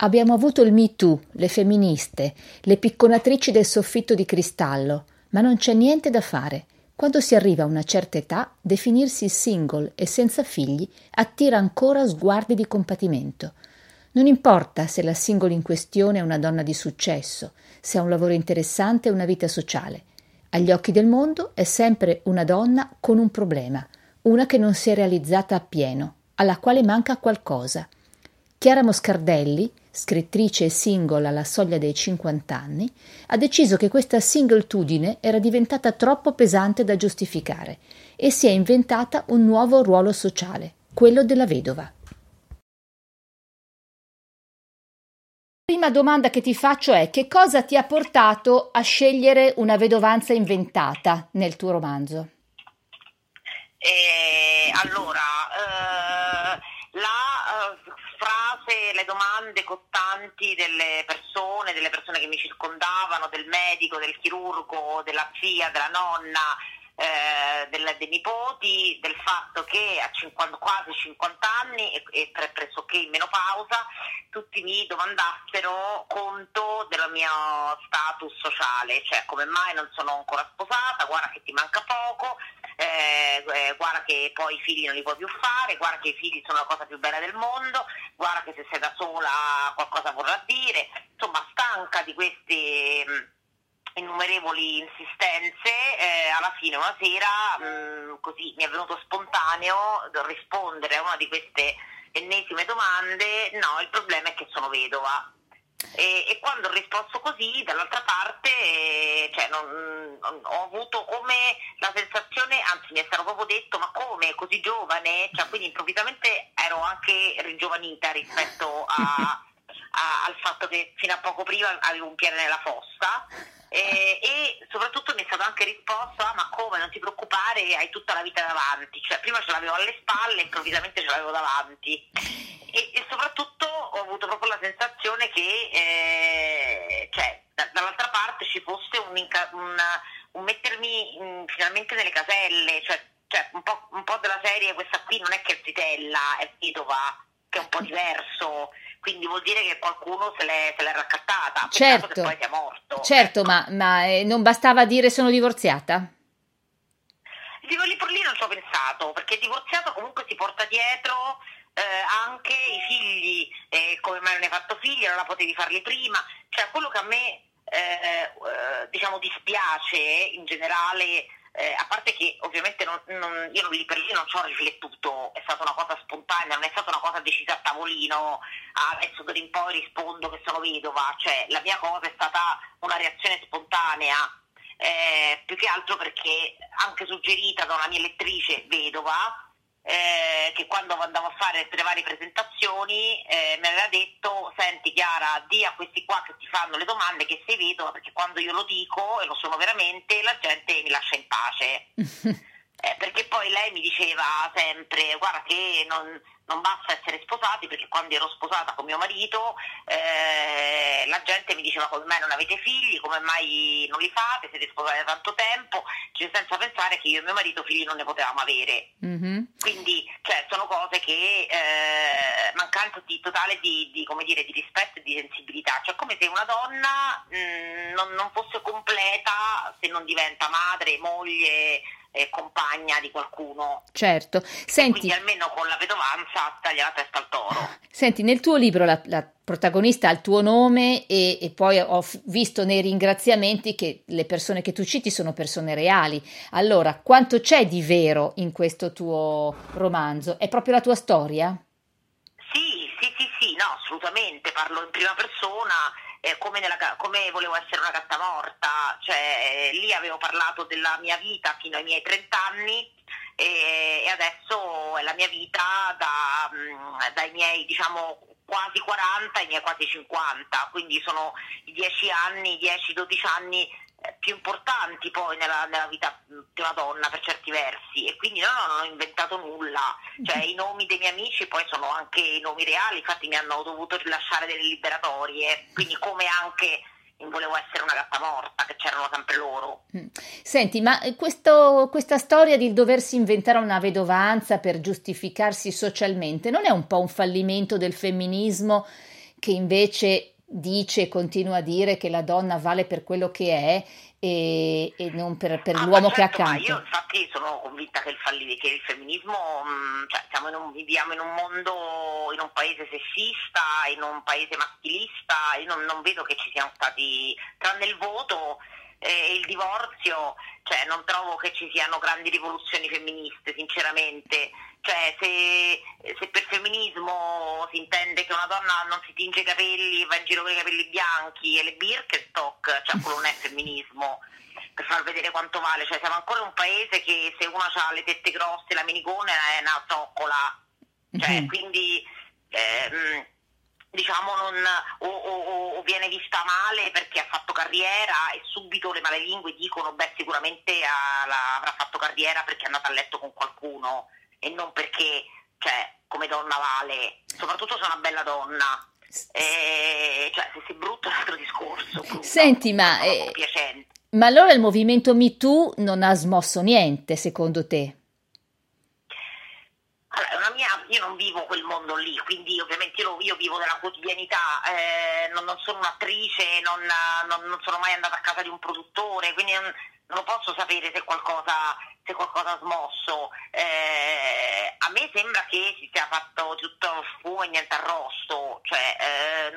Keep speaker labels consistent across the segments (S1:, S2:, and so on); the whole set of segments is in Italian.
S1: Abbiamo avuto il Me Too, le femministe, le picconatrici del soffitto di cristallo, ma non c'è niente da fare. Quando si arriva a una certa età, definirsi single e senza figli attira ancora sguardi di compatimento. Non importa se la single in questione è una donna di successo, se ha un lavoro interessante e una vita sociale. Agli occhi del mondo è sempre una donna con un problema, una che non si è realizzata appieno, alla quale manca qualcosa. Chiara Moscardelli, scrittrice single alla soglia dei 50 anni, ha deciso che questa singletudine era diventata troppo pesante da giustificare e si è inventata un nuovo ruolo sociale, quello della vedova. La prima domanda che ti faccio è che cosa ti ha portato a scegliere una vedovanza inventata nel tuo romanzo?
S2: Eh, allora, eh, la uh, frase, le domande cottanti delle persone, delle persone che mi circondavano, del medico, del chirurgo, della zia, della nonna, eh, del, dei nipoti, del fatto che a 50, quasi 50 anni e, e pressoché in menopausa tutti mi domandassero conto del mio status sociale, cioè come mai non sono ancora sposata, guarda che ti manca poco, eh, eh, guarda che poi i figli non li puoi più fare, guarda che i figli sono la cosa più bella del mondo, guarda che se sei da sola qualcosa vorrà dire, insomma stanca di queste mh, innumerevoli insistenze, eh, alla fine una sera mh, così mi è venuto spontaneo rispondere a una di queste ennesime domande, no, il problema è che sono vedova. E, e, quando ho risposto così, dall'altra parte, eh, cioè, non, ho avuto come la sensazione, anzi mi è stato proprio detto, ma come, così giovane? Cioè, quindi improvvisamente ero anche ringiovanita rispetto a, al fatto che fino a poco prima avevo un piede nella fossa. Eh, e soprattutto mi è stato anche risposto ah, ma come? Non ti preoccupare hai tutta la vita davanti. Cioè prima ce l'avevo alle spalle improvvisamente ce l'avevo davanti. E, e soprattutto ho avuto proprio la sensazione che eh, cioè, da, dall'altra parte ci fosse un, un, un mettermi in, finalmente nelle caselle, cioè, cioè un, po', un, po', della serie questa qui non è che è zitella, è vedova, che è un po' diverso, quindi vuol dire che qualcuno se l'è, se l'è raccattata,
S1: certo,
S2: che poi sia morto.
S1: Certo, ma, ma eh, non bastava dire sono divorziata?
S2: Dico lì per lì non ci ho pensato, perché divorziato comunque si porta dietro eh, anche i figli, eh, come mai non hai fatto figli, non la potevi farli prima, cioè quello che a me eh, eh diciamo dispiace in generale, eh, a parte che ovviamente non, non, io lì per lì non ci ho riflettuto, è stata una cosa spontanea, non è stata una cosa decisa a tavolino, ah, adesso d'ora in poi rispondo che sono vedova, cioè la mia cosa è stata una reazione spontanea. Eh, più che altro perché anche suggerita da una mia lettrice vedova eh, che quando andavo a fare le varie presentazioni eh, mi aveva detto senti Chiara di a questi qua che ti fanno le domande che sei vedono perché quando io lo dico e lo sono veramente la gente mi lascia in pace eh, perché poi lei mi diceva sempre guarda che non, non basta essere sposati perché quando ero sposata con mio marito eh, la gente mi diceva come mai non avete figli, come mai non li fate, siete sposati da tanto tempo, cioè, senza pensare che io e mio marito figli non ne potevamo avere. Mm-hmm. Quindi cioè, sono cose che eh, mancanza di totale di, di, dire, di, rispetto e di sensibilità, cioè come se una donna mh, mm, non, non fosse completa se non diventa madre, moglie, eh, compagna di qualcuno.
S1: Certo, senti.
S2: Quindi almeno con la vedovanza taglia la testa al toro.
S1: Senti, nel tuo libro la, la protagonista ha il tuo nome e, e, poi ho visto nei ringraziamenti che le persone che tu citi sono persone reali. Allora, quanto c'è di vero in questo tuo romanzo? È proprio la tua storia?
S2: Sì, sì, sì, sì, no, assolutamente, parlo in prima persona eh, come, nella, come, volevo essere una gatta morta, cioè eh, lì avevo parlato della mia vita fino ai miei 30 anni e, e adesso è la mia vita da, mm, dai miei diciamo quasi 40 ai miei quasi 50, quindi sono i 10 anni, 10-12 anni più importanti poi nella, nella, vita di una donna per certi versi e quindi no, no, non ho inventato nulla, cioè i nomi dei miei amici poi sono anche i nomi reali, infatti mi hanno dovuto rilasciare delle liberatorie, quindi come anche volevo essere una gatta morta, che c'erano sempre loro.
S1: Mm. Senti, ma questo, questa storia di doversi inventare una vedovanza per giustificarsi socialmente non è un po' un fallimento del femminismo che invece dice e continua a dire che la donna vale per quello che è e, e non per, per
S2: ah,
S1: l'uomo
S2: certo,
S1: che ha accanto.
S2: io infatti sono convinta che il, falli, che il femminismo, mm, cioè, in un, viviamo in un mondo, in un paese sessista, in un paese maschilista, io non, non vedo che ci siano stati, tranne il voto e il divorzio, cioè, non trovo che ci siano grandi rivoluzioni femministe, sinceramente. Cioè, se, se, per femminismo si intende che una donna non si tinge i capelli, va in giro con i capelli bianchi e le Birkenstock, cioè quello non è femminismo per far vedere quanto vale, cioè siamo ancora un paese che se uno ha le tette grosse, la minicona è una zoccola, cioè, mm-hmm. quindi ehm, diciamo non, o, o, o, viene vista male perché ha fatto carriera e subito le malelingue dicono beh sicuramente ha, la, avrà fatto carriera perché è andata a letto con qualcuno e non perché cioè, come donna vale, soprattutto se è una bella donna. E, cioè, se sei brutto è un altro discorso. Brutto,
S1: Senti, ma, eh, ma allora il movimento MeToo non ha smosso niente, secondo te?
S2: Allora, mia, io non vivo quel mondo lì, quindi ovviamente io, io vivo della quotidianità, eh, non, non, sono un'attrice, non, non, non, sono mai andata a casa di un produttore, quindi non, non posso sapere se qualcosa, se qualcosa ha smosso. Eh, a me sembra che si sia fatto tutto fumo e niente arrosto, cioè eh,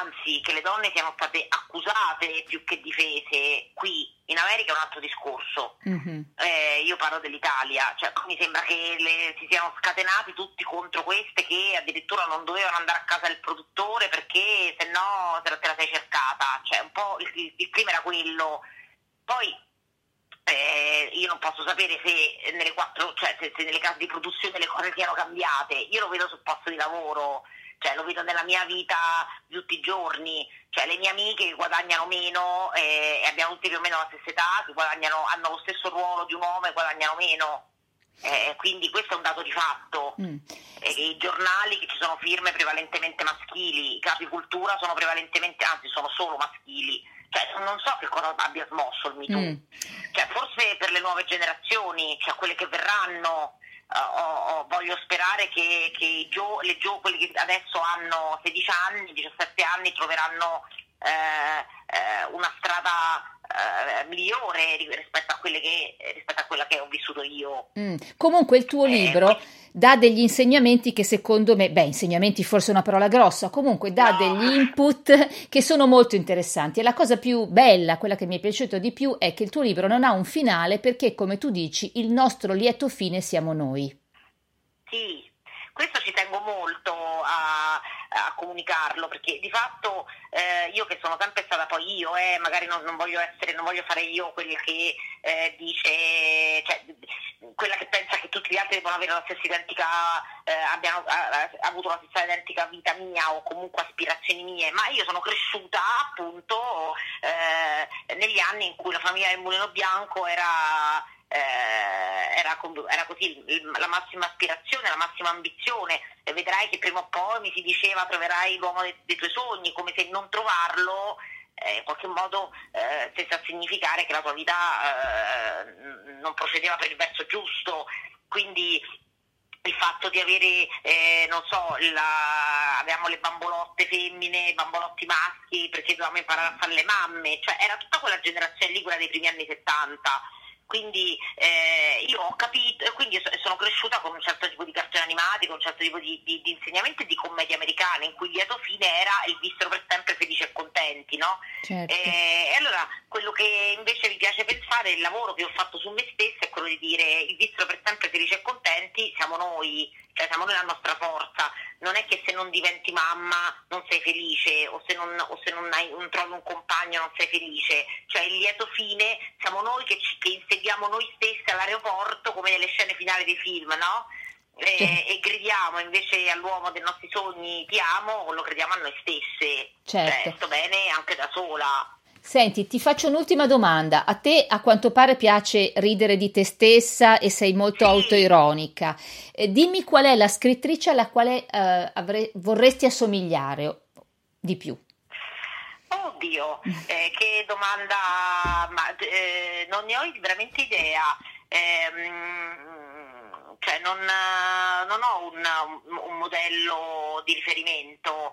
S2: anzi che le donne siano state accusate più che difese qui in America è un altro discorso. Mm-hmm. eh, io parlo dell'Italia cioè mi sembra che le, si siano scatenati tutti contro queste che addirittura non dovevano andare a casa del produttore perché se no te la, te la sei cercata. Cioè un po' il, il primo era quello. Poi eh, io non posso sapere se nelle, quattro, cioè se, se nelle case di produzione le cose siano cambiate. Io lo vedo sul posto di lavoro cioè lo vedo nella mia vita tutti i giorni, cioè le mie amiche guadagnano meno eh, e abbiamo tutti più o meno la stessa età, hanno lo stesso ruolo di un uomo e guadagnano meno. Eh, quindi questo è un dato di fatto. Mm. Eh, I giornali che ci sono firme prevalentemente maschili, i capicultura sono prevalentemente, anzi sono solo maschili. Cioè, non so che cosa abbia smosso il MeToo. Mm. Cioè, forse per le nuove generazioni, cioè quelle che verranno, Uh, voglio sperare che, che gio, le gio, quelli che adesso hanno 16 anni, 17 anni troveranno eh, eh, una strada eh, migliore rispetto a, che, rispetto a, quella che ho vissuto io.
S1: Mm. Comunque il tuo eh, libro dà degli insegnamenti che secondo me, beh, insegnamenti forse è una parola grossa, comunque dà no. degli input che sono molto interessanti. E la cosa più bella, quella che mi è piaciuta di più, è che il tuo libro non ha un finale perché, come tu dici, il nostro lieto fine siamo noi.
S2: Sì, questo ci tengo molto a, a comunicarlo perché di fatto eh, io che sono sempre stata poi io, eh, magari non, non, voglio essere, non voglio fare io quella che eh, dice, cioè, quella che pensa che tutti gli altri devono avere la stessa identica, eh, abbiano avuto la stessa identica vita mia o comunque aspirazioni mie, ma io sono cresciuta appunto eh, negli anni in cui la famiglia del Mulino Bianco era eh, era, era, così la massima aspirazione, la massima ambizione. E vedrai che prima o poi mi si diceva troverai l'uomo dei, dei tuoi sogni, come se non trovarlo eh, in qualche modo eh, stesse a significare che la tua vita eh, non procedeva per il verso giusto, quindi il fatto di avere, eh, non so, la, avevamo le bambolotte femmine, bambolotti maschi perché dovevamo imparare a fare le mamme, cioè era tutta quella generazione lì, quella dei primi anni 70 quindi eh, io ho capito, quindi sono cresciuta con un certo tipo di cartoni animati, con un certo tipo di, di, di insegnamenti di commedia americana, in cui il lieto fine era il vissero per sempre felici e contenti, no? Certo. Eh, e allora quello che invece mi piace pensare, il lavoro che ho fatto su me stessa è quello di dire il vissero per sempre felici e contenti siamo noi, cioè siamo noi la nostra forza, non è che se non diventi mamma non sei felice o se non, o se non, hai, non trovi un compagno non sei felice, cioè il lieto fine siamo noi che, ci, che insegniamo noi stessi all'aeroporto come nelle scene finali dei film, no? E, e, gridiamo invece all'uomo dei nostri sogni ti amo, lo crediamo a noi stesse. Certo. Cioè, sto bene anche da sola.
S1: Senti, ti faccio un'ultima domanda. A te a quanto pare piace ridere di te stessa e sei molto sì. autoironica. Eh, dimmi qual è la scrittrice alla quale eh, avre- vorresti assomigliare di più.
S2: Oddio, eh, che domanda, ma, eh, non ne ho veramente idea. Ehm, cioè non, non, ho un, un, modello di riferimento,